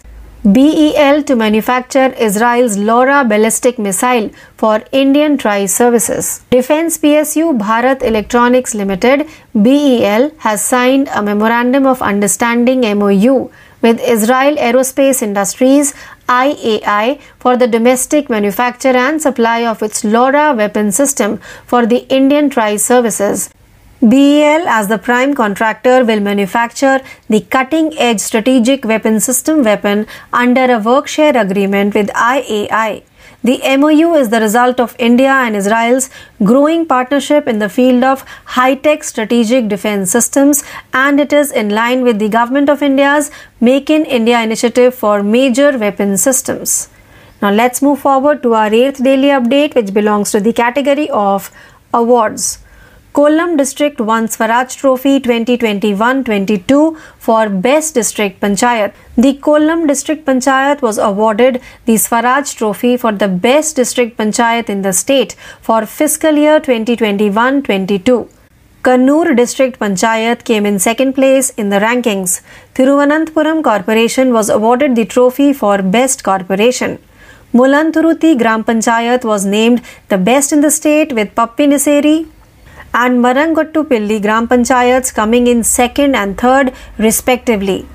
BEL to manufacture Israel's LORA ballistic missile for Indian Tri Services. Defense PSU Bharat Electronics Limited BEL has signed a memorandum of understanding MOU with Israel Aerospace Industries IAI for the domestic manufacture and supply of its LORA weapon system for the Indian Tri Services. BEL, as the prime contractor, will manufacture the cutting edge strategic weapon system weapon under a work share agreement with IAI. The MOU is the result of India and Israel's growing partnership in the field of high tech strategic defense systems, and it is in line with the Government of India's Make in India initiative for major weapon systems. Now, let's move forward to our eighth daily update, which belongs to the category of awards. Kollam district won Swaraj Trophy 2021-22 for Best District Panchayat. The Kollam District Panchayat was awarded the Swaraj Trophy for the Best District Panchayat in the state for fiscal year 2021-22. Kannur District Panchayat came in second place in the rankings. Thiruvananthapuram Corporation was awarded the trophy for Best Corporation. Mulanturuthi Gram Panchayat was named the best in the state with Pappi Niseri, and Marangottupilli Gram Panchayats coming in second and third respectively.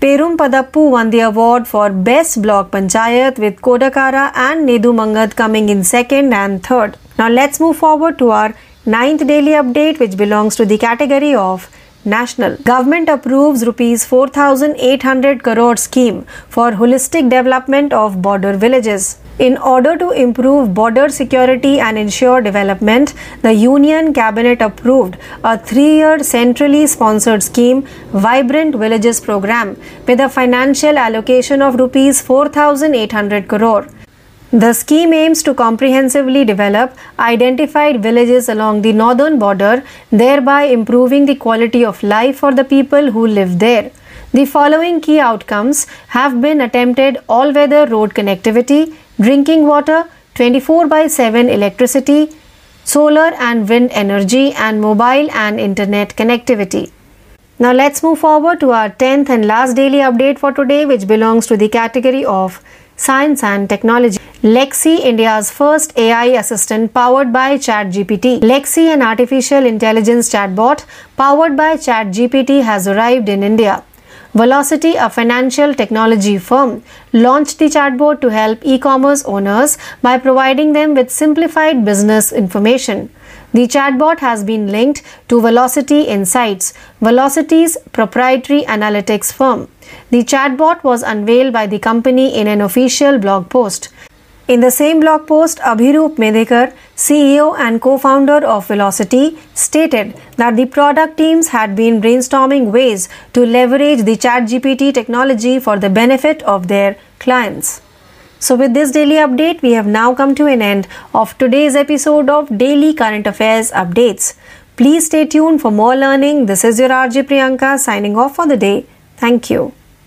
Perum Padappu won the award for Best Block Panchayat with Kodakara and Nedu Mangad coming in second and third. Now let's move forward to our ninth daily update which belongs to the category of national. Government approves rupees 4800 crore scheme for holistic development of border villages. In order to improve border security and ensure development, the Union Cabinet approved a three year centrally sponsored scheme, Vibrant Villages Program, with a financial allocation of Rs 4,800 crore. The scheme aims to comprehensively develop identified villages along the northern border, thereby improving the quality of life for the people who live there. The following key outcomes have been attempted all weather road connectivity, drinking water, 24 by 7 electricity, solar and wind energy, and mobile and internet connectivity. Now let's move forward to our 10th and last daily update for today, which belongs to the category of science and technology. Lexi, India's first AI assistant powered by ChatGPT. Lexi, an artificial intelligence chatbot powered by ChatGPT, has arrived in India. Velocity, a financial technology firm, launched the chatbot to help e commerce owners by providing them with simplified business information. The chatbot has been linked to Velocity Insights, Velocity's proprietary analytics firm. The chatbot was unveiled by the company in an official blog post. In the same blog post, Abhirup Medekar, CEO and co-founder of Velocity, stated that the product teams had been brainstorming ways to leverage the ChatGPT technology for the benefit of their clients. So, with this daily update, we have now come to an end of today's episode of Daily Current Affairs Updates. Please stay tuned for more learning. This is your RJ Priyanka signing off for the day. Thank you.